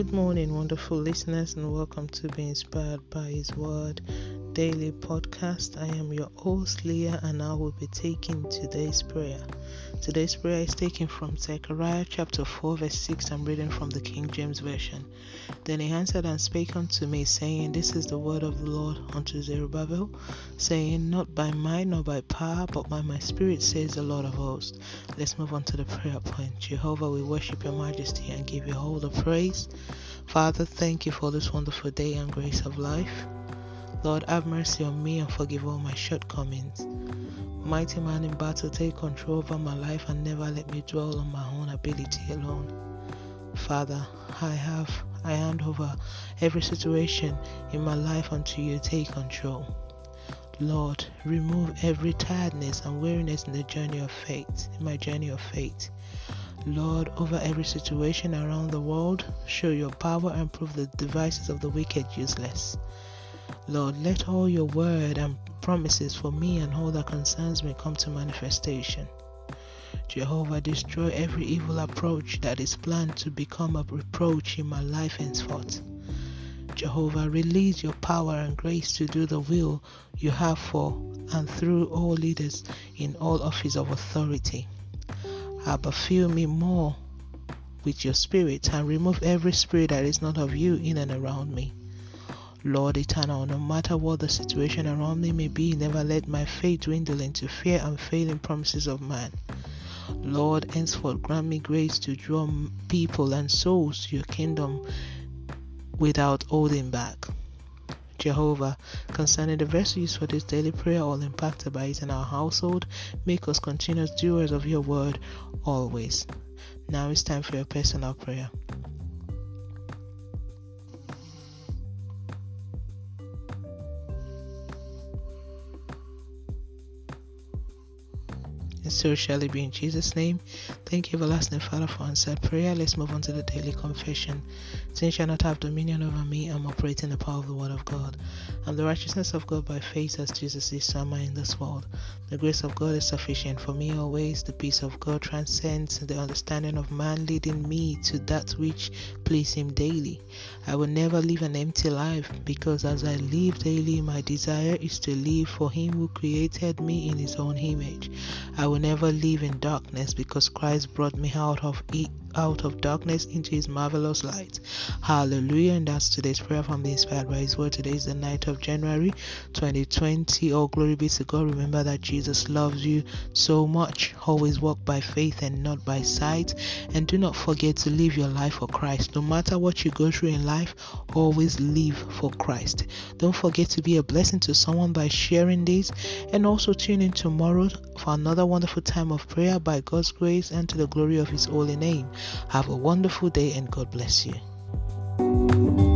Good morning, wonderful listeners, and welcome to Be Inspired by His Word Daily Podcast. I am your host, Leah, and I will be taking today's prayer. Today's prayer is taken from Zechariah chapter 4, verse 6. I'm reading from the King James Version. Then he answered and spake unto me, saying, This is the word of the Lord unto Zerubbabel, saying, Not by might nor by power, but by my spirit, says the Lord of hosts. Let's move on to the prayer point. Jehovah, we worship your majesty and give you all the praise. Father, thank you for this wonderful day and grace of life. Lord, have mercy on me and forgive all my shortcomings. Mighty man in battle, take control over my life and never let me dwell on my own ability alone. Father, I have, I hand over every situation in my life unto you. Take control. Lord, remove every tiredness and weariness in the journey of faith, in my journey of faith. Lord, over every situation around the world, show your power and prove the devices of the wicked useless. Lord, let all your word and promises for me and all that concerns me come to manifestation. Jehovah, destroy every evil approach that is planned to become a reproach in my life henceforth. Jehovah, release your power and grace to do the will you have for and through all leaders in all office of authority. Abba, fill me more with your spirit and remove every spirit that is not of you in and around me. Lord eternal, no matter what the situation around me may be, never let my faith dwindle into fear and failing promises of man. Lord, henceforth grant me grace to draw people and souls to your kingdom without holding back. Jehovah, concerning the verses for this daily prayer, all impacted by it in our household, make us continuous doers of your word always. Now it's time for your personal prayer. And so shall it be in Jesus' name. Thank you, everlasting Father, for answered prayer. Let's move on to the daily confession. Sin shall not have dominion over me. I'm operating the power of the Word of God. I'm the righteousness of God by faith as Jesus is summer in this world. The grace of God is sufficient for me always. The peace of God transcends the understanding of man, leading me to that which please Him daily. I will never live an empty life because as I live daily, my desire is to live for Him who created me in His own image. I will never live in darkness because Christ brought me out of out of darkness into his marvelous light. Hallelujah. And that's today's prayer from the Inspired by His Word. Today is the night of January 2020. All glory be to God. Remember that Jesus loves you so much. Always walk by faith and not by sight. And do not forget to live your life for Christ. No matter what you go through in life, always live for Christ. Don't forget to be a blessing to someone by sharing this. And also tune in tomorrow for another wonderful time of prayer by God's grace and to the glory of His holy name. Have a wonderful day and God bless you.